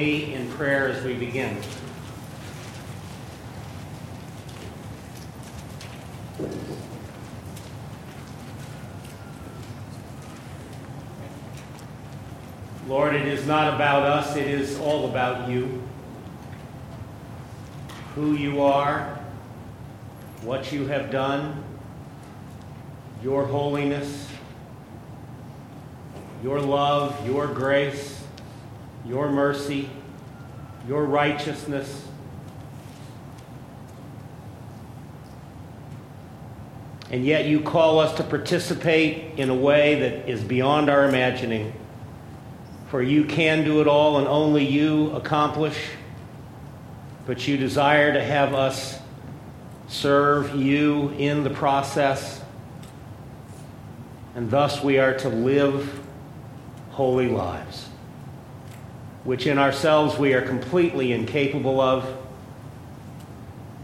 me in prayer as we begin. Lord, it is not about us, it is all about you. Who you are, what you have done, your holiness, your love, your grace, your mercy, your righteousness. And yet you call us to participate in a way that is beyond our imagining. For you can do it all and only you accomplish. But you desire to have us serve you in the process. And thus we are to live holy lives, which in ourselves we are completely incapable of,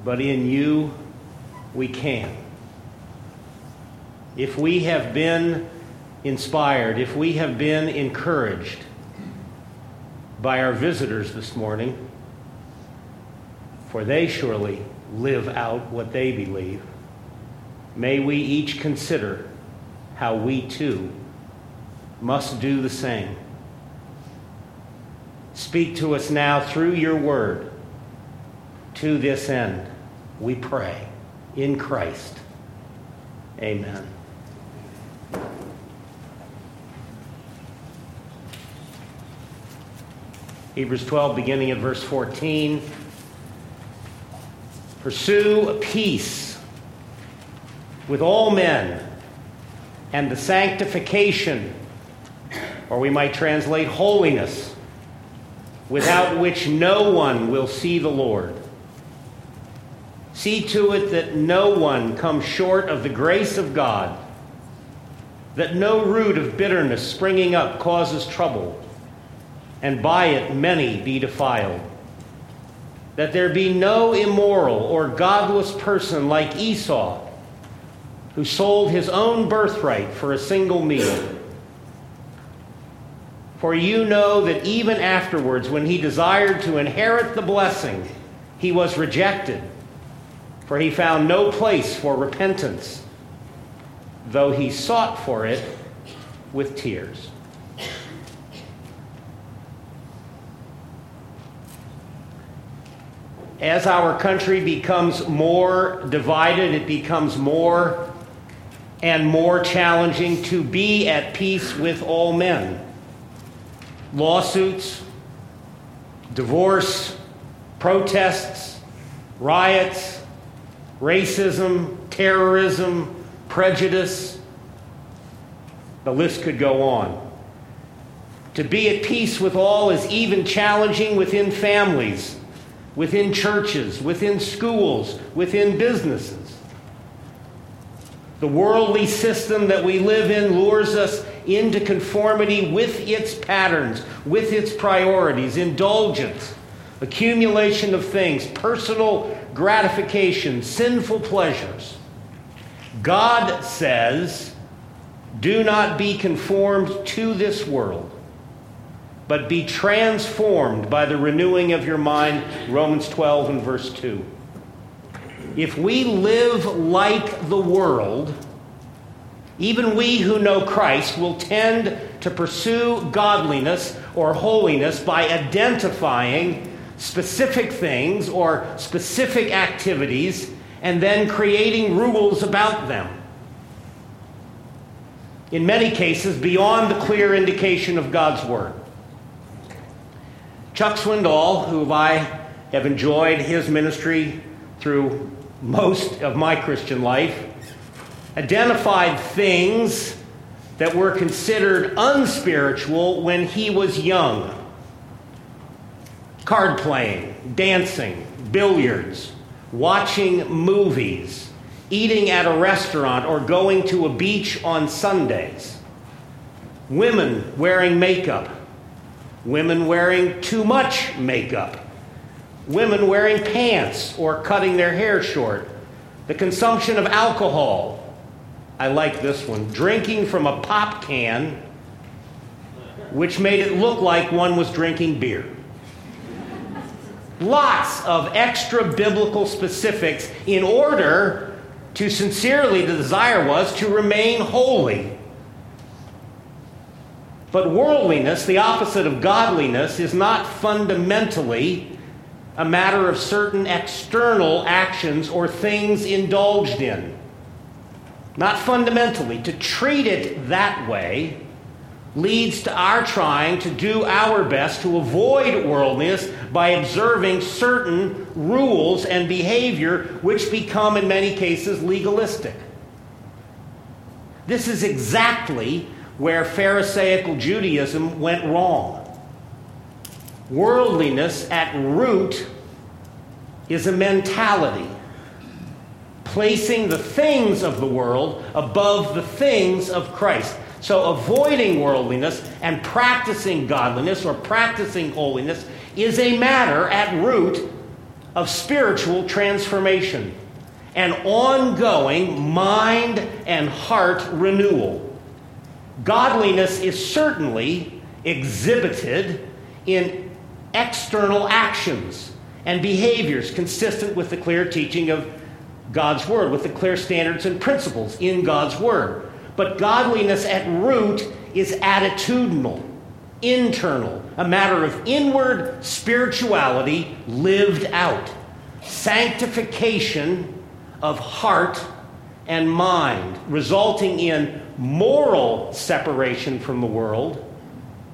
but in you we can. If we have been inspired, if we have been encouraged by our visitors this morning, for they surely live out what they believe, may we each consider how we too must do the same. Speak to us now through your word to this end, we pray, in Christ. Amen. Hebrews 12, beginning at verse 14. Pursue peace with all men and the sanctification or we might translate holiness, without which no one will see the Lord. See to it that no one comes short of the grace of God, that no root of bitterness springing up causes trouble, and by it many be defiled. That there be no immoral or godless person like Esau, who sold his own birthright for a single meal. For you know that even afterwards, when he desired to inherit the blessing, he was rejected, for he found no place for repentance, though he sought for it with tears. As our country becomes more divided, it becomes more and more challenging to be at peace with all men lawsuits, divorce, protests, riots, racism, terrorism, prejudice. The list could go on. To be at peace with all is even challenging within families, within churches, within schools, within businesses. The worldly system that we live in lures us into conformity with its patterns, with its priorities, indulgence, accumulation of things, personal gratification, sinful pleasures. God says, Do not be conformed to this world, but be transformed by the renewing of your mind. Romans 12 and verse 2. If we live like the world, even we who know Christ will tend to pursue godliness or holiness by identifying specific things or specific activities and then creating rules about them. In many cases, beyond the clear indication of God's Word. Chuck Swindoll, who I have enjoyed his ministry through most of my Christian life, identified things that were considered unspiritual when he was young. Card playing, dancing, billiards, watching movies, eating at a restaurant, or going to a beach on Sundays, women wearing makeup, women wearing too much makeup, women wearing pants or cutting their hair short, the consumption of alcohol, I like this one. Drinking from a pop can, which made it look like one was drinking beer. lots of extra biblical specifics in order to sincerely, the desire was to remain holy. But worldliness, the opposite of godliness, is not fundamentally a matter of certain external actions or things indulged in. Not fundamentally. To treat it that way leads to our trying to do our best to avoid worldliness by observing certain rules and behavior which become, in many cases, legalistic. This is exactly where Pharisaical Judaism went wrong. Worldliness at root is a mentality, placing the things of the world above the things of Christ. So, avoiding worldliness and practicing godliness or practicing holiness is a matter at root of spiritual transformation, an ongoing mind and heart renewal. Godliness is certainly exhibited in external actions and behaviors consistent with the clear teaching of God's Word, with the clear standards and principles in God's Word. But godliness at root is attitudinal, internal, a matter of inward spirituality lived out, sanctification of heart and mind, resulting in moral separation from the world,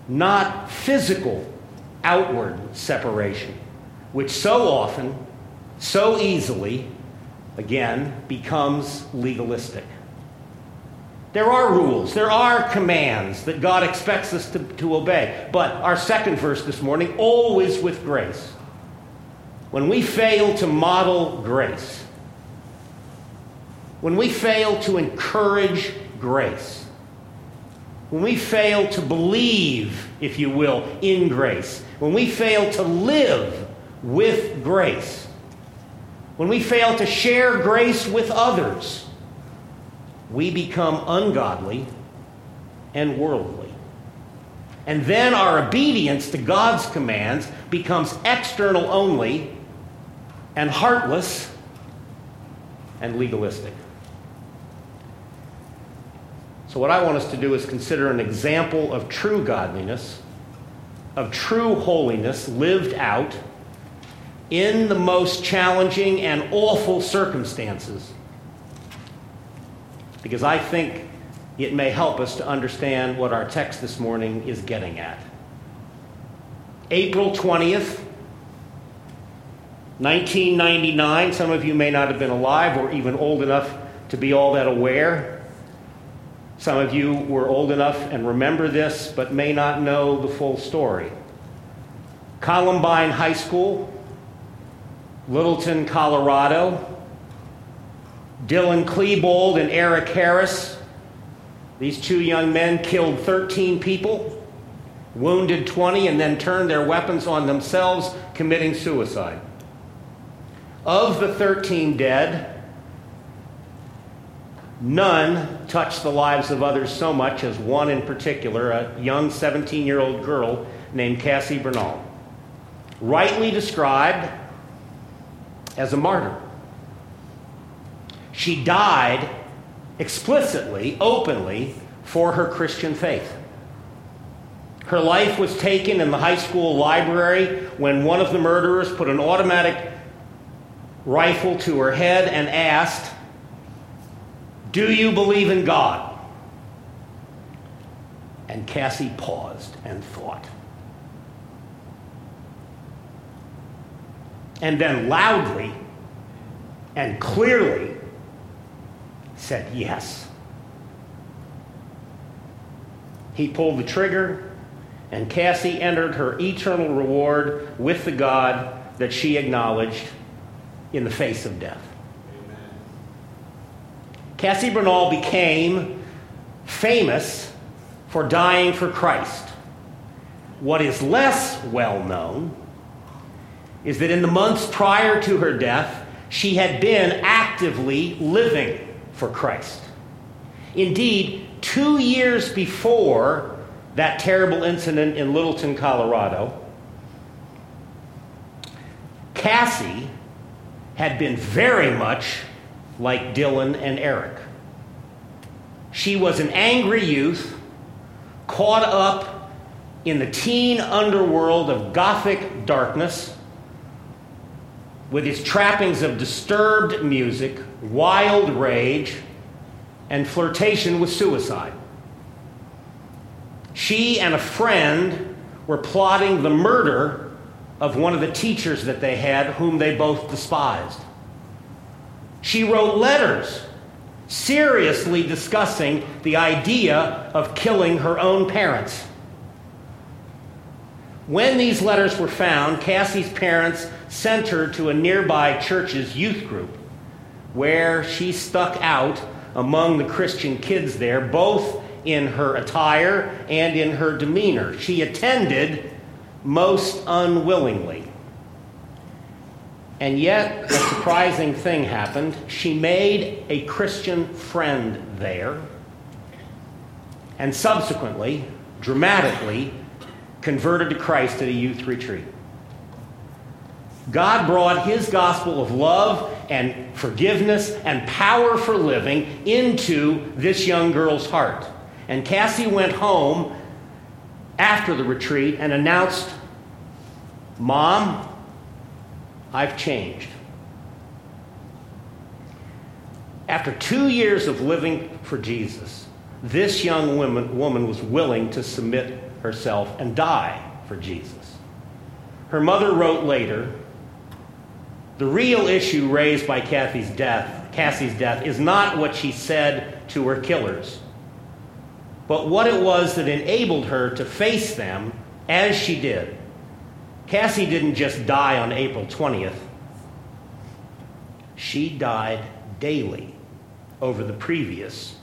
not physical outward separation, which so often, so easily, again, becomes legalistic. There are rules, there are commands that God expects us to, to obey. But our second verse this morning, always with grace. When we fail to model grace, when we fail to encourage grace, when we fail to believe, if you will, in grace, when we fail to live with grace, when we fail to share grace with others, we become ungodly and worldly. And then our obedience to God's commands becomes external only and heartless and legalistic. So, what I want us to do is consider an example of true godliness, of true holiness lived out in the most challenging and awful circumstances. Because I think it may help us to understand what our text this morning is getting at. April 20th, 1999. Some of you may not have been alive or even old enough to be all that aware. Some of you were old enough and remember this, but may not know the full story. Columbine High School, Littleton, Colorado. Dylan Klebold and Eric Harris, these two young men killed 13 people, wounded 20, and then turned their weapons on themselves, committing suicide. Of the 13 dead, None touched the lives of others so much as one in particular, a young 17 year old girl named Cassie Bernall. rightly described as a martyr. She died explicitly, openly, for her Christian faith. Her life was taken in the high school library when one of the murderers put an automatic rifle to her head and asked, do you believe in God? And Cassie paused and thought. And then loudly and clearly said yes. He pulled the trigger, and Cassie entered her eternal reward with the God that she acknowledged in the face of death. Amen. Cassie Bernall became famous for dying for Christ. What is less well known is that in the months prior to her death, she had been actively living for Christ. Indeed, two years before that terrible incident in Littleton, Colorado, Cassie had been very much like Dylan and Eric. She was an angry youth caught up in the teen underworld of gothic darkness with its trappings of disturbed music, wild rage, and flirtation with suicide. She and a friend were plotting the murder of one of the teachers that they had, whom they both despised. She wrote letters seriously discussing the idea of killing her own parents. When these letters were found, Cassie's parents sent her to a nearby church's youth group where she stuck out among the Christian kids there, both in her attire and in her demeanor. She attended most unwillingly. And yet, a surprising thing happened. She made a Christian friend there, and subsequently, dramatically, converted to Christ at a youth retreat. God brought his gospel of love and forgiveness and power for living into this young girl's heart. And Cassie went home after the retreat and announced, Mom, I've changed. After two years of living for Jesus, this young woman, woman was willing to submit herself and die for Jesus. Her mother wrote later The real issue raised by Kathy's death, Cassie's death is not what she said to her killers, but what it was that enabled her to face them as she did. Cassie didn't just die on April 20th, she died daily over the previous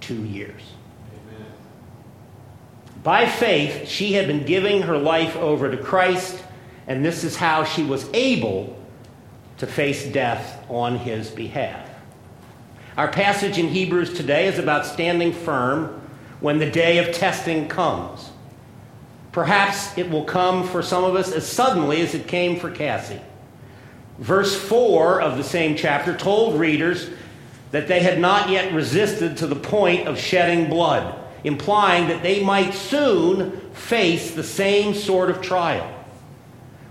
two years. By faith, she had been giving her life over to Christ, and this is how she was able to face death on his behalf. Our passage in Hebrews today is about standing firm when the day of testing comes. Perhaps it will come for some of us as suddenly as it came for Cassie. Verse 4 of the same chapter told readers that they had not yet resisted to the point of shedding blood, implying that they might soon face the same sort of trial.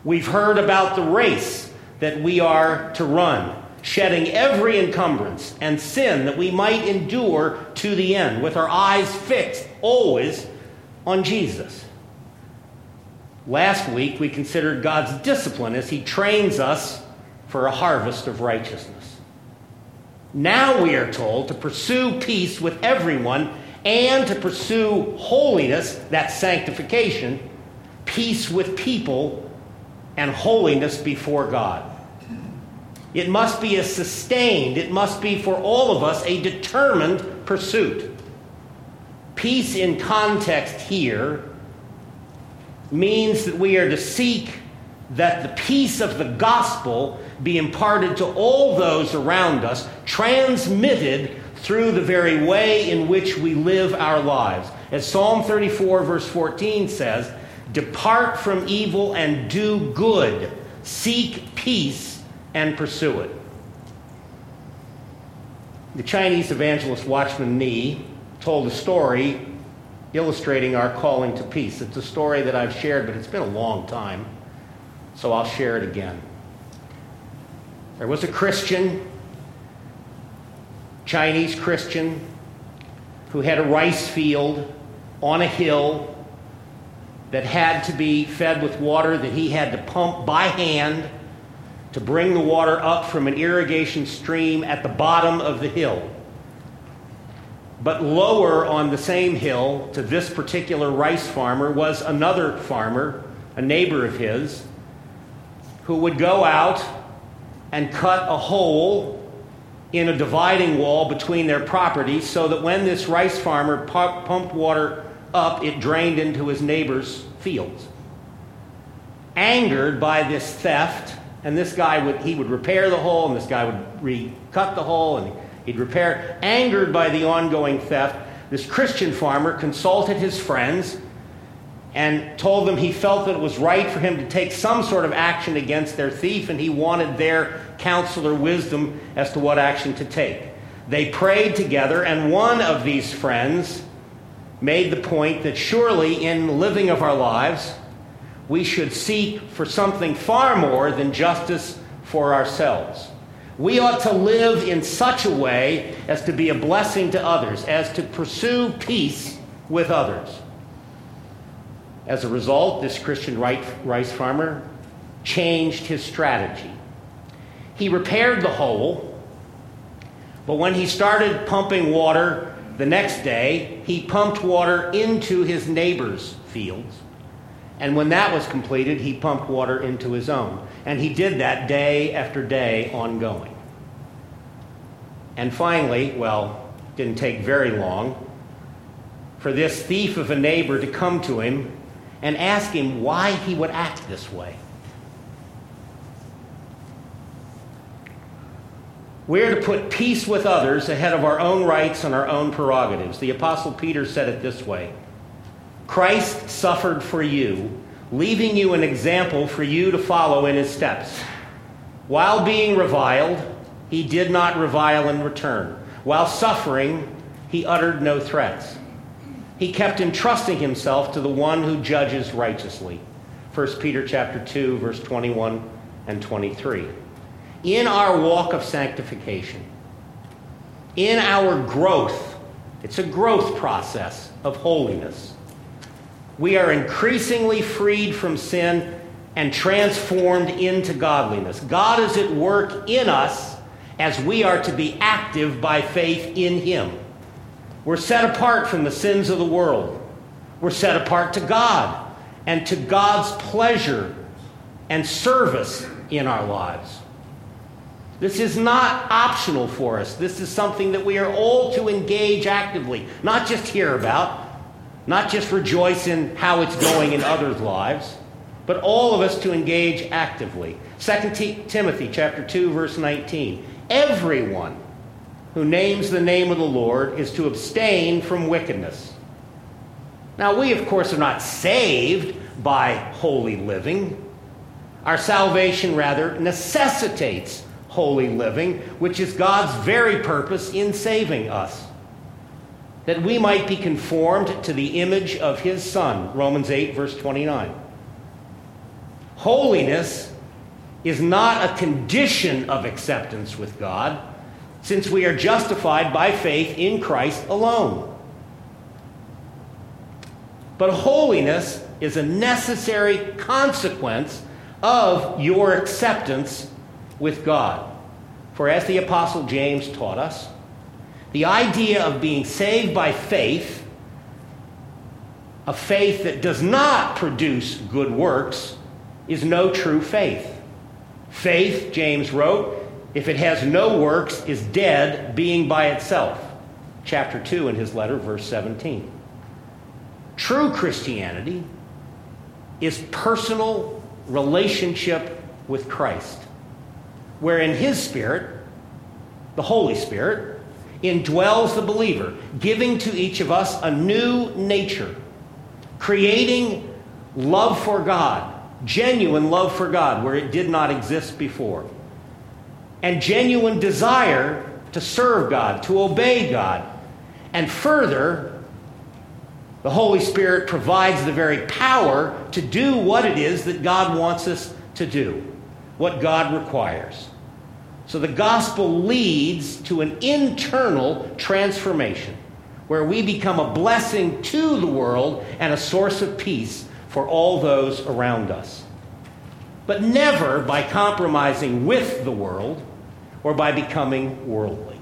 We've heard about the race that we are to run, shedding every encumbrance and sin that we might endure to the end, with our eyes fixed always on Jesus. Last week, we considered God's discipline as He trains us for a harvest of righteousness. Now we are told to pursue peace with everyone and to pursue holiness, that sanctification, peace with people, and holiness before God. It must be a sustained, it must be for all of us a determined pursuit. Peace in context here means that we are to seek that the peace of the gospel be imparted to all those around us, transmitted through the very way in which we live our lives. As Psalm 34, verse 14 says, Depart from evil and do good, seek peace and pursue it. The Chinese evangelist Watchman Nee told a story illustrating our calling to peace. It's a story that I've shared, but it's been a long time, so I'll share it again. There was a Christian, Chinese Christian, who had a rice field on a hill that had to be fed with water that he had to pump by hand to bring the water up from an irrigation stream at the bottom of the hill. But lower on the same hill to this particular rice farmer was another farmer, a neighbor of his, who would go out and cut a hole in a dividing wall between their properties so that when this rice farmer pumped water up, it drained into his neighbor's fields. Angered by this theft, and this guy would he would repair the hole, and this guy would recut the hole, and He'd repair. Angered by the ongoing theft, this Christian farmer consulted his friends and told them he felt that it was right for him to take some sort of action against their thief, and he wanted their counsel or wisdom as to what action to take. They prayed together, and one of these friends made the point that surely in living of our lives, we should seek for something far more than justice for ourselves. We ought to live in such a way as to be a blessing to others, as to pursue peace with others. As a result, this Christian rice farmer changed his strategy. He repaired the hole, but when he started pumping water the next day, he pumped water into his neighbor's fields. And when that was completed, he pumped water into his own. And he did that day after day ongoing. And finally, well, didn't take very long for this thief of a neighbor to come to him and ask him why he would act this way. We're to put peace with others ahead of our own rights and our own prerogatives. The Apostle Peter said it this way Christ suffered for you, leaving you an example for you to follow in his steps. While being reviled, he did not revile in return. While suffering, he uttered no threats. He kept entrusting himself to the one who judges righteously. 1 Peter chapter 2 verse 21 and 23 in our walk of sanctification, in our growth, it's a growth process of holiness. We are increasingly freed from sin and transformed into godliness. God is at work in us as we are to be active by faith in Him. We're set apart from the sins of the world. We're set apart to God and to God's pleasure and service in our lives. This is not optional for us. This is something that we are all to engage actively, not just hear about, not just rejoice in how it's going in others' lives, but all of us to engage actively. 2 Timothy chapter 2 verse 19. Everyone who names the name of the Lord is to abstain from wickedness. Now, we, of course, are not saved by holy living. Our salvation, rather, necessitates holy living, which is God's very purpose in saving us. That we might be conformed to the image of his Son, Romans 8, verse 29. Holiness is not a condition of acceptance with God, since we are justified by faith in Christ alone. But holiness is a necessary consequence of your acceptance with God. For as the Apostle James taught us, the idea of being saved by faith, a faith that does not produce good works, is no true faith. Faith, James wrote, if it has no works, is dead, being by itself. Chapter 2 in his letter, verse 17. True Christianity is personal relationship with Christ wherein his Spirit, the Holy Spirit, indwells the believer, giving to each of us a new nature, creating love for God, genuine love for God where it did not exist before, and genuine desire to serve God, to obey God. And further, the Holy Spirit provides the very power to do what it is that God wants us to do, what God requires. So the gospel leads to an internal transformation where we become a blessing to the world and a source of peace for all those around us. But never by compromising with the world or by becoming worldly.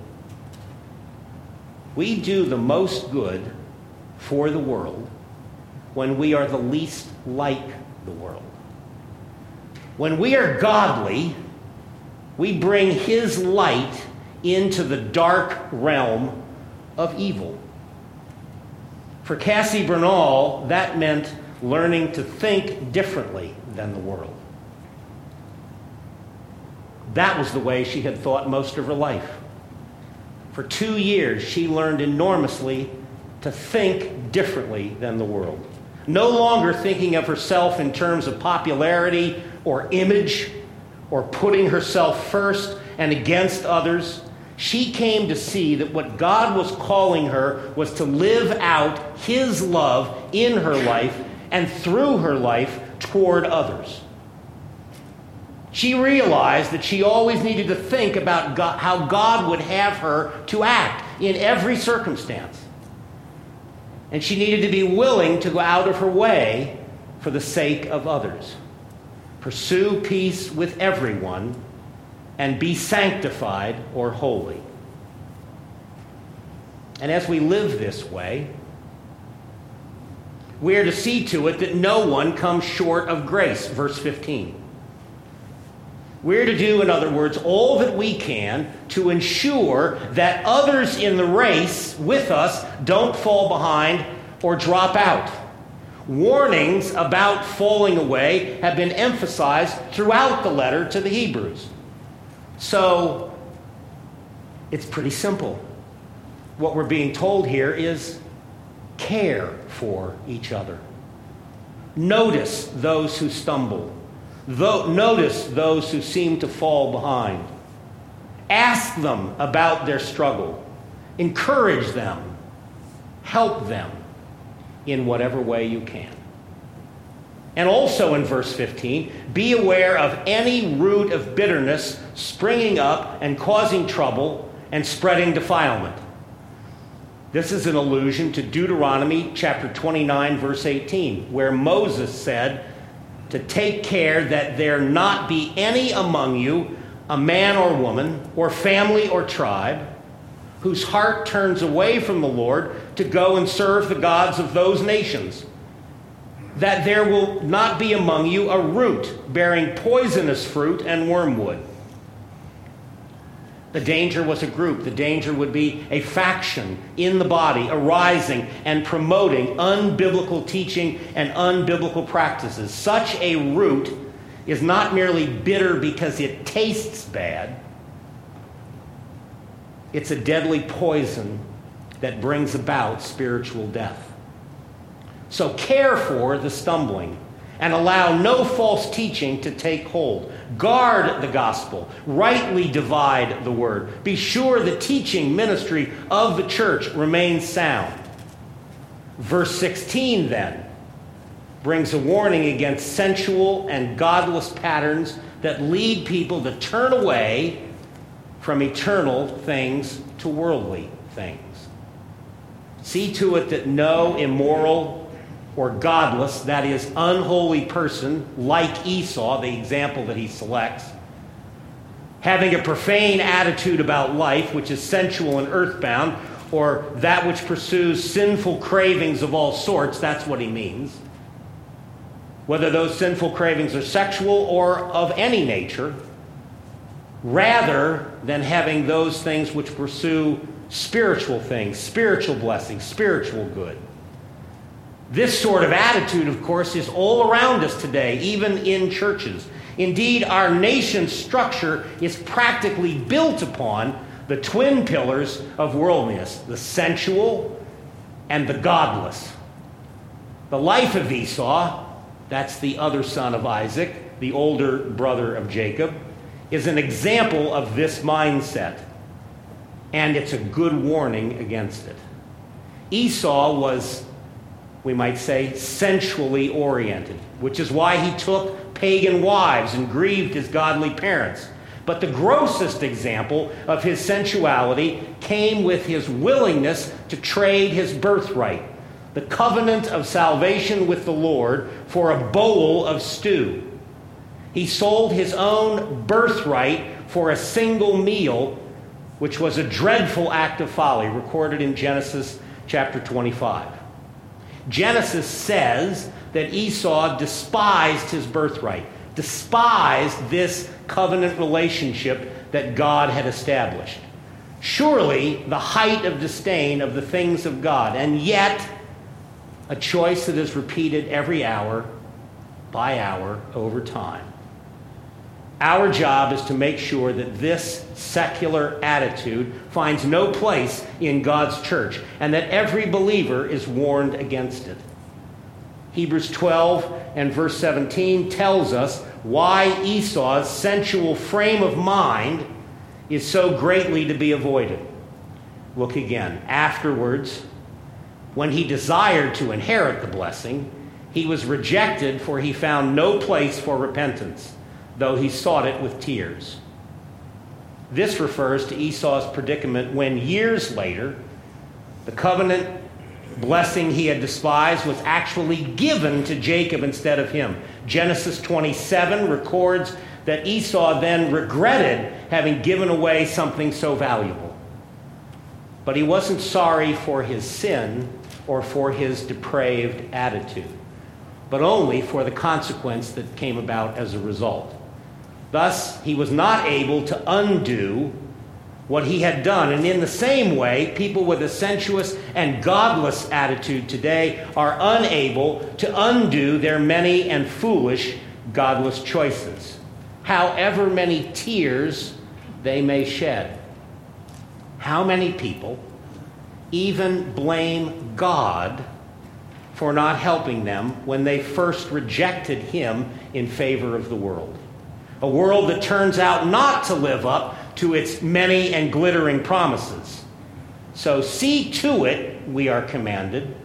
We do the most good for the world when we are the least like the world. When we are godly, we bring his light into the dark realm of evil. For Cassie Bernall, that meant learning to think differently than the world. That was the way she had thought most of her life. For two years, she learned enormously to think differently than the world. no longer thinking of herself in terms of popularity or image or putting herself first and against others. She came to see that what God was calling her was to live out His love in her life and through her life toward others. She realized that she always needed to think about God, how God would have her to act in every circumstance. And she needed to be willing to go out of her way for the sake of others. Pursue peace with everyone and be sanctified or holy. And as we live this way, we are to see to it that no one comes short of grace, verse 15. We're to do, in other words, all that we can to ensure that others in the race with us don't fall behind or drop out. Warnings about falling away have been emphasized throughout the letter to the Hebrews. So it's pretty simple. What we're being told here is care for each other. Notice those who stumble notice those who seem to fall behind. Ask them about their struggle. Encourage them. Help them in whatever way you can. And also in verse 15, be aware of any root of bitterness springing up and causing trouble and spreading defilement. This is an allusion to Deuteronomy chapter 29, verse 18, where Moses said, to take care that there not be any among you, a man or woman, or family or tribe, whose heart turns away from the Lord to go and serve the gods of those nations. That there will not be among you a root bearing poisonous fruit and wormwood the danger was a group. The danger would be a faction in the body arising and promoting unbiblical teaching and unbiblical practices. Such a root is not merely bitter because it tastes bad, it's a deadly poison that brings about spiritual death. So care for the stumbling and allow no false teaching to take hold. Guard the gospel, rightly divide the word. Be sure the teaching ministry of the church remains sound. Verse 16 then brings a warning against sensual and godless patterns that lead people to turn away from eternal things to worldly things. See to it that no immoral, or godless, that is, unholy person, like Esau, the example that he selects, having a profane attitude about life, which is sensual and earthbound, or that which pursues sinful cravings of all sorts, that's what he means. Whether those sinful cravings are sexual or of any nature, rather than having those things which pursue spiritual things, spiritual blessings, spiritual good. This sort of attitude, of course, is all around us today, even in churches. Indeed, our nation's structure is practically built upon the twin pillars of worldliness the sensual and the godless. The life of Esau, that's the other son of Isaac, the older brother of Jacob, is an example of this mindset. And it's a good warning against it. Esau was we might say, sensually oriented, which is why he took pagan wives and grieved his godly parents. But the grossest example of his sensuality came with his willingness to trade his birthright, the covenant of salvation with the Lord, for a bowl of stew. He sold his own birthright for a single meal, which was a dreadful act of folly, recorded in Genesis chapter 25. Genesis says that Esau despised his birthright, despised this covenant relationship that God had established. Surely the height of disdain of the things of God, and yet a choice that is repeated every hour by hour over time. Our job is to make sure that this secular attitude finds no place in God's church and that every believer is warned against it. Hebrews 12 and verse 17 tells us why Esau's sensual frame of mind is so greatly to be avoided. Look again. Afterwards, when he desired to inherit the blessing, he was rejected, for he found no place for repentance, though he sought it with tears. This refers to Esau's predicament when years later, the covenant blessing he had despised was actually given to Jacob instead of him. Genesis 27 records that Esau then regretted having given away something so valuable. But he wasn't sorry for his sin or for his depraved attitude, but only for the consequence that came about as a result. Thus, he was not able to undo what he had done. And in the same way, people with a sensuous and godless attitude today are unable to undo their many and foolish godless choices, however many tears they may shed. How many people even blame God for not helping them when they first rejected Him in favor of the world? A world that turns out not to live up to its many and glittering promises. So see to it, we are commanded,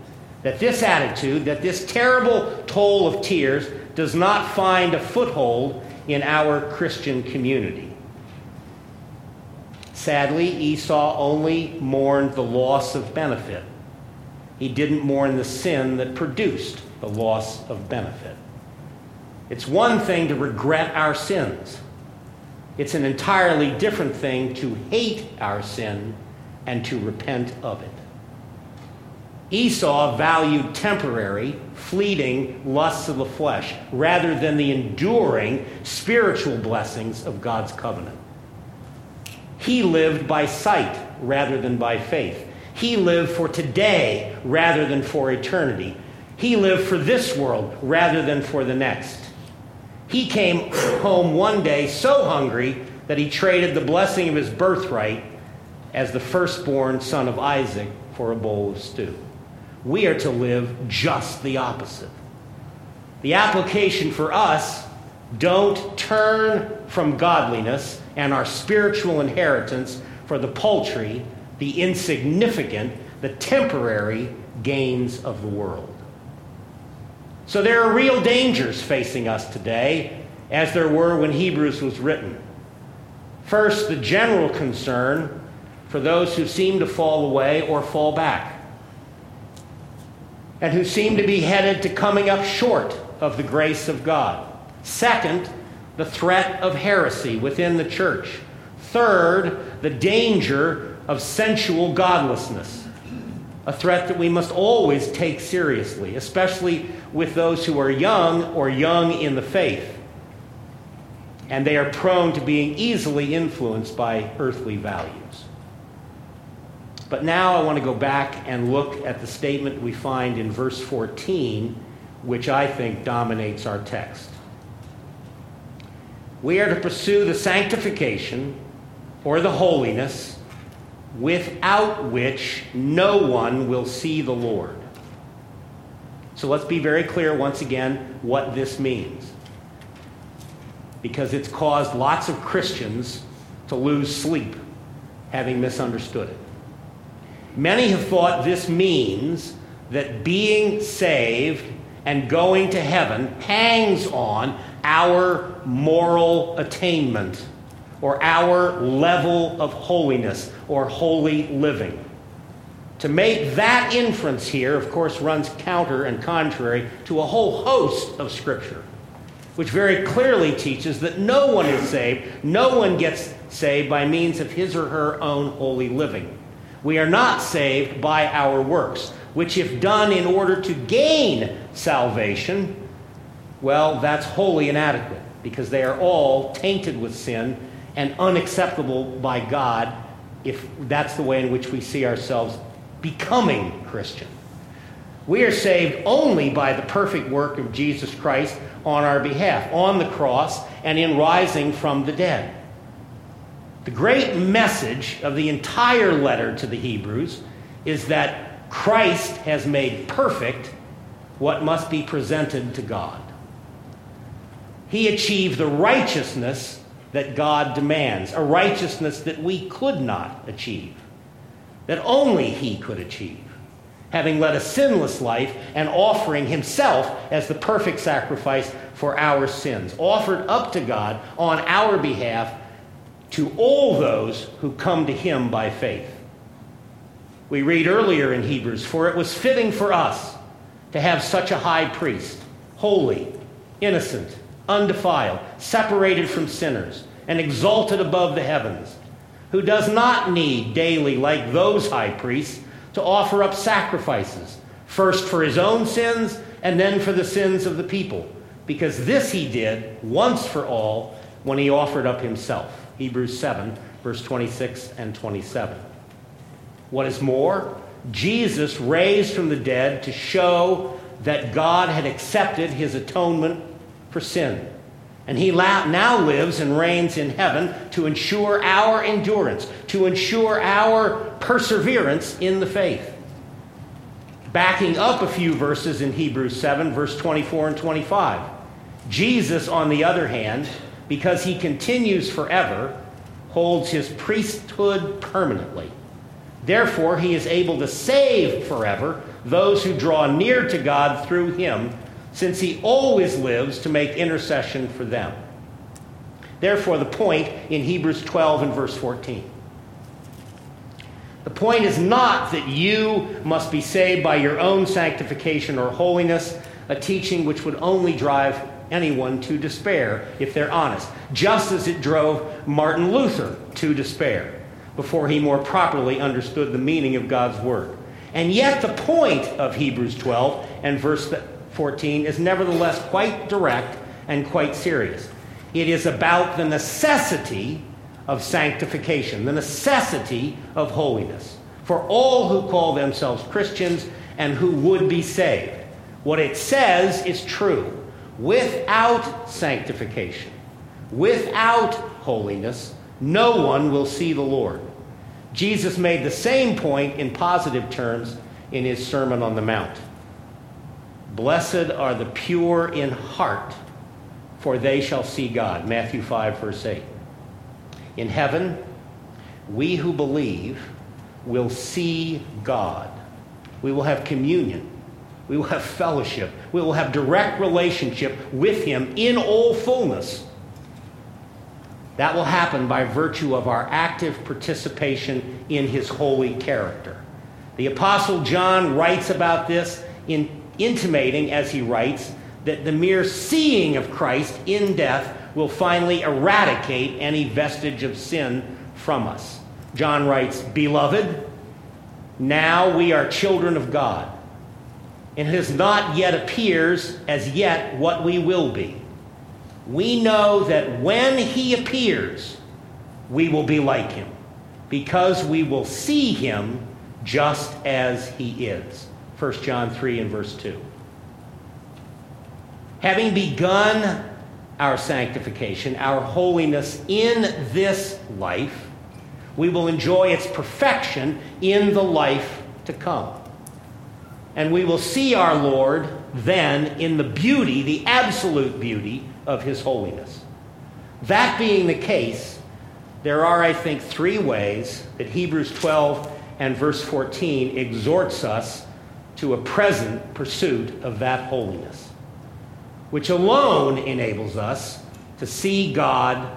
that this attitude, that this terrible toll of tears, does not find a foothold in our Christian community. Sadly, Esau only mourned the loss of benefit. He didn't mourn the sin that produced the loss of benefit. It's one thing to regret our sins. It's an entirely different thing to hate our sin and to repent of it. Esau valued temporary, fleeting lusts of the flesh rather than the enduring spiritual blessings of God's covenant. He lived by sight rather than by faith. He lived for today rather than for eternity. He lived for this world rather than for the next. He came home one day so hungry that he traded the blessing of his birthright as the firstborn son of Isaac for a bowl of stew. We are to live just the opposite. The application for us don't turn from godliness and our spiritual inheritance for the paltry, the insignificant, the temporary gains of the world. So there are real dangers facing us today, as there were when Hebrews was written. First, the general concern for those who seem to fall away or fall back, and who seem to be headed to coming up short of the grace of God. Second, the threat of heresy within the church. Third, the danger of sensual godlessness, a threat that we must always take seriously, especially with those who are young or young in the faith. And they are prone to being easily influenced by earthly values. But now I want to go back and look at the statement we find in verse 14, which I think dominates our text. We are to pursue the sanctification or the holiness without which no one will see the Lord. So let's be very clear once again what this means. Because it's caused lots of Christians to lose sleep having misunderstood it. Many have thought this means that being saved and going to heaven hangs on our moral attainment or our level of holiness or holy living. To make that inference here, of course, runs counter and contrary to a whole host of Scripture, which very clearly teaches that no one is saved, no one gets saved by means of his or her own holy living. We are not saved by our works, which, if done in order to gain salvation, well, that's wholly inadequate because they are all tainted with sin and unacceptable by God if that's the way in which we see ourselves becoming Christian. We are saved only by the perfect work of Jesus Christ on our behalf, on the cross, and in rising from the dead. The great message of the entire letter to the Hebrews is that Christ has made perfect what must be presented to God. He achieved the righteousness that God demands, a righteousness that we could not achieve, that only He could achieve, having led a sinless life and offering Himself as the perfect sacrifice for our sins, offered up to God on our behalf to all those who come to Him by faith. We read earlier in Hebrews, For it was fitting for us to have such a high priest, holy, innocent, undefiled, separated from sinners, and exalted above the heavens, who does not need daily, like those high priests, to offer up sacrifices, first for his own sins and then for the sins of the people, because this he did once for all when he offered up himself. Hebrews 7, verse 26 and 27. What is more, Jesus raised from the dead to show that God had accepted his atonement for sin. And he now lives and reigns in heaven to ensure our endurance, to ensure our perseverance in the faith. Backing up a few verses in Hebrews 7, verse 24 and 25. Jesus, on the other hand, because he continues forever, holds his priesthood permanently. Therefore, he is able to save forever those who draw near to God through him, since he always lives to make intercession for them. Therefore, the point in Hebrews 12 and verse 14. The point is not that you must be saved by your own sanctification or holiness, a teaching which would only drive anyone to despair if they're honest, just as it drove Martin Luther to despair before he more properly understood the meaning of God's word. And yet, the point of Hebrews 12 and verse 14 is nevertheless quite direct and quite serious. It is about the necessity of sanctification, the necessity of holiness for all who call themselves Christians and who would be saved. What it says is true. Without sanctification, without holiness, no one will see the Lord. Jesus made the same point in positive terms in his Sermon on the Mount. Blessed are the pure in heart, for they shall see God. Matthew 5, verse 8. In heaven, we who believe will see God. We will have communion. We will have fellowship. We will have direct relationship with Him in all fullness. That will happen by virtue of our active participation in his holy character. The Apostle John writes about this in intimating, as he writes, that the mere seeing of Christ in death will finally eradicate any vestige of sin from us. John writes, Beloved, now we are children of God, and it has not yet appears as yet what we will be we know that when he appears, we will be like him because we will see him just as he is. 1 John 3 and verse 2. Having begun our sanctification, our holiness in this life, we will enjoy its perfection in the life to come. And we will see our Lord then in the beauty, the absolute beauty of his holiness. That being the case, there are, I think, three ways that Hebrews 12 and verse 14 exhorts us to a present pursuit of that holiness, which alone enables us to see God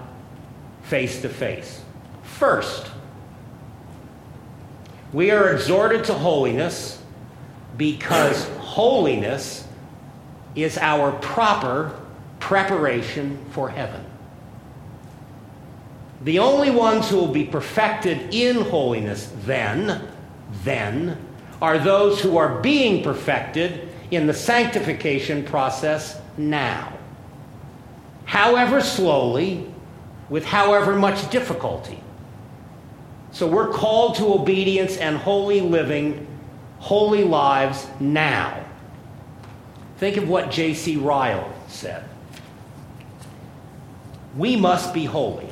face to face. First, we are exhorted to holiness because holiness is our proper preparation for heaven. The only ones who will be perfected in holiness then, then, are those who are being perfected in the sanctification process now. However slowly, with however much difficulty. So we're called to obedience and holy living, holy lives now. Think of what J.C. Ryle said we must be holy.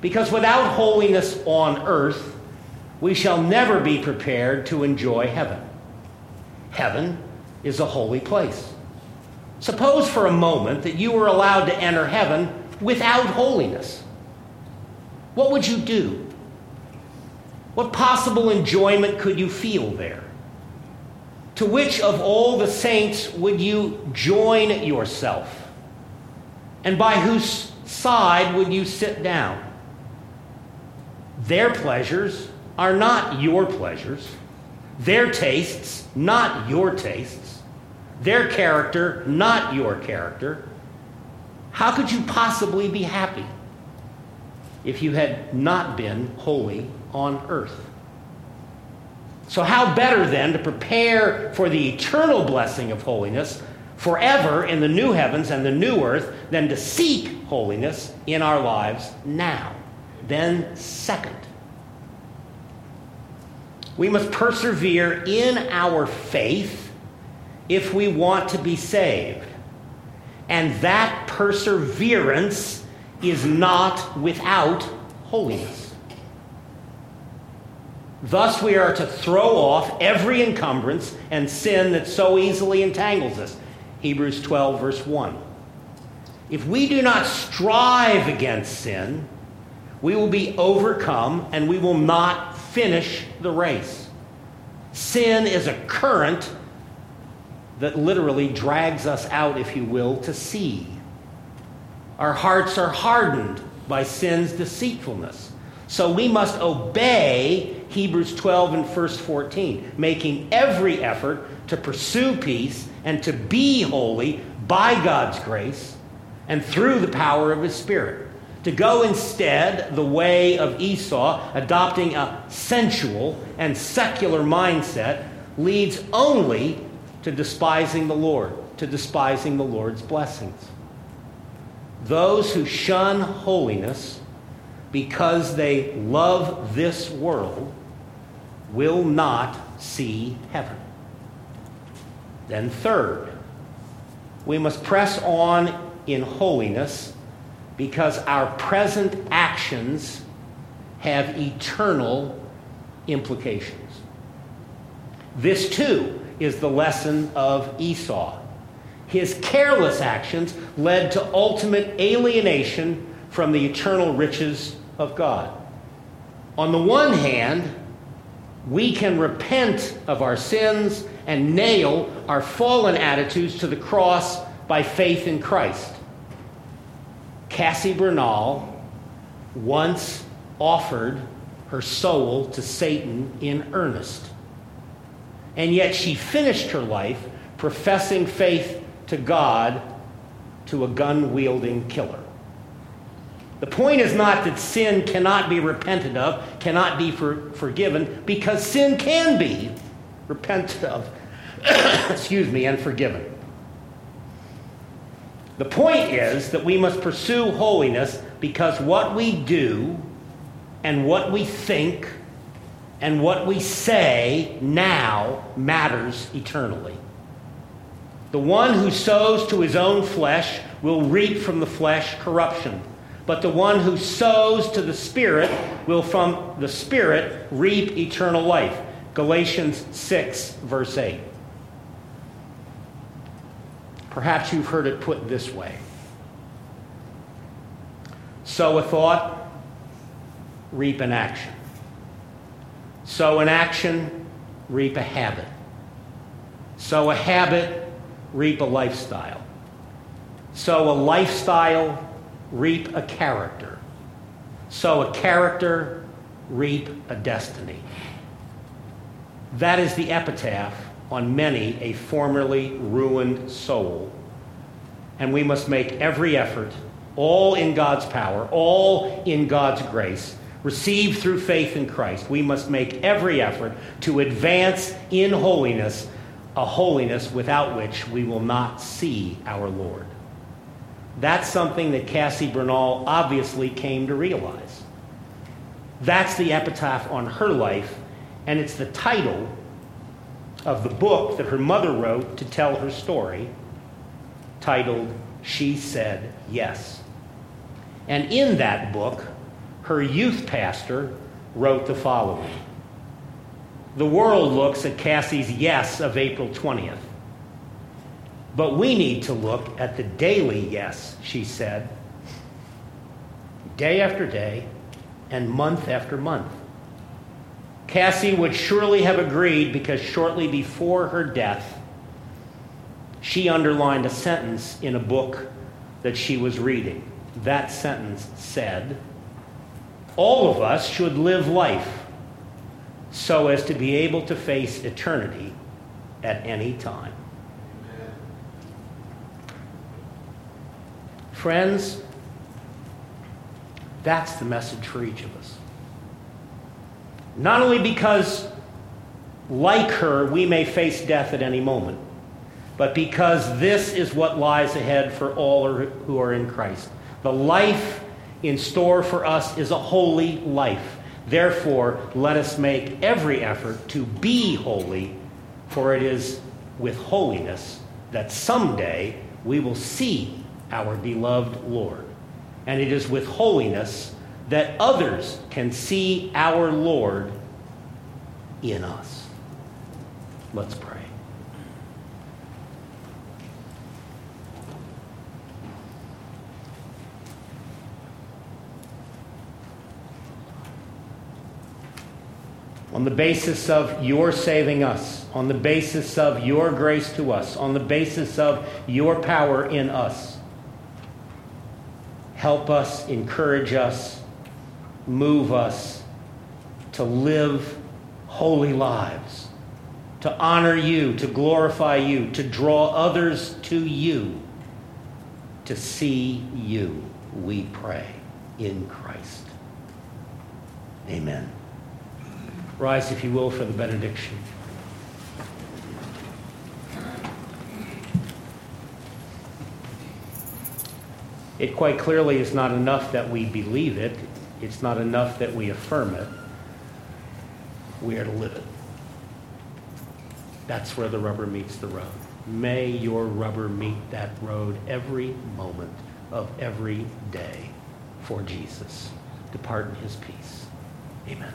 Because without holiness on earth, we shall never be prepared to enjoy heaven. Heaven is a holy place. Suppose for a moment that you were allowed to enter heaven without holiness. What would you do? What possible enjoyment could you feel there? To which of all the saints would you join yourself? And by whose side would you sit down? Their pleasures are not your pleasures, their tastes, not your tastes, their character, not your character. How could you possibly be happy if you had not been holy on earth? So, how better then to prepare for the eternal blessing of holiness forever in the new heavens and the new earth than to seek holiness in our lives now? Then, second, we must persevere in our faith if we want to be saved. And that perseverance is not without holiness. Thus, we are to throw off every encumbrance and sin that so easily entangles us. Hebrews 12, verse 1. If we do not strive against sin, we will be overcome and we will not finish the race. Sin is a current that literally drags us out, if you will, to sea. Our hearts are hardened by sin's deceitfulness. So we must obey Hebrews 12 and verse 14, making every effort to pursue peace and to be holy by God's grace and through the power of His Spirit. To go instead the way of Esau, adopting a sensual and secular mindset, leads only to despising the Lord, to despising the Lord's blessings. Those who shun holiness because they love this world will not see heaven. Then, third, we must press on in holiness because our present actions have eternal implications. This, too, is the lesson of Esau. His careless actions led to ultimate alienation from the eternal riches of God. On the one hand, we can repent of our sins and nail our fallen attitudes to the cross by faith in Christ. Cassie Bernall once offered her soul to Satan in earnest. And yet she finished her life professing faith to God to a gun wielding killer. The point is not that sin cannot be repented of, cannot be for, forgiven, because sin can be repented of, excuse me, and forgiven. The point is that we must pursue holiness because what we do and what we think and what we say now matters eternally. The one who sows to his own flesh will reap from the flesh corruption, but the one who sows to the Spirit will from the Spirit reap eternal life. Galatians 6, verse 8. Perhaps you've heard it put this way sow a thought, reap an action. Sow an action, reap a habit. Sow a habit, reap a lifestyle. Sow a lifestyle, reap a character. Sow a character, reap a destiny. That is the epitaph on many a formerly ruined soul. And we must make every effort, all in God's power, all in God's grace, received through faith in Christ. We must make every effort to advance in holiness, a holiness without which we will not see our Lord. That's something that Cassie Bernall obviously came to realize. That's the epitaph on her life, and it's the title of the book that her mother wrote to tell her story, titled She Said Yes. And in that book, her youth pastor wrote the following The world looks at Cassie's yes of April 20th But we need to look at the daily yes, she said, day after day and month after month. Cassie would surely have agreed because shortly before her death, she underlined a sentence in a book that she was reading. That sentence said, All of us should live life so as to be able to face eternity at any time. Friends, that's the message for each of us. Not only because, like her, we may face death at any moment, but because this is what lies ahead for all who are in Christ. The life in store for us is a holy life. Therefore, let us make every effort to be holy, for it is with holiness that someday we will see our beloved Lord. And it is with holiness that others can see our Lord in us. Let's pray. on the basis of your saving us, on the basis of your grace to us, on the basis of your power in us. Help us, encourage us, move us to live holy lives, to honor you, to glorify you, to draw others to you, to see you, we pray, in Christ. Amen. Rise, if you will, for the benediction. It quite clearly is not enough that we believe it, it's not enough that we affirm it. We are to live it. That's where the rubber meets the road. May your rubber meet that road every moment of every day for Jesus. Depart in his peace. Amen.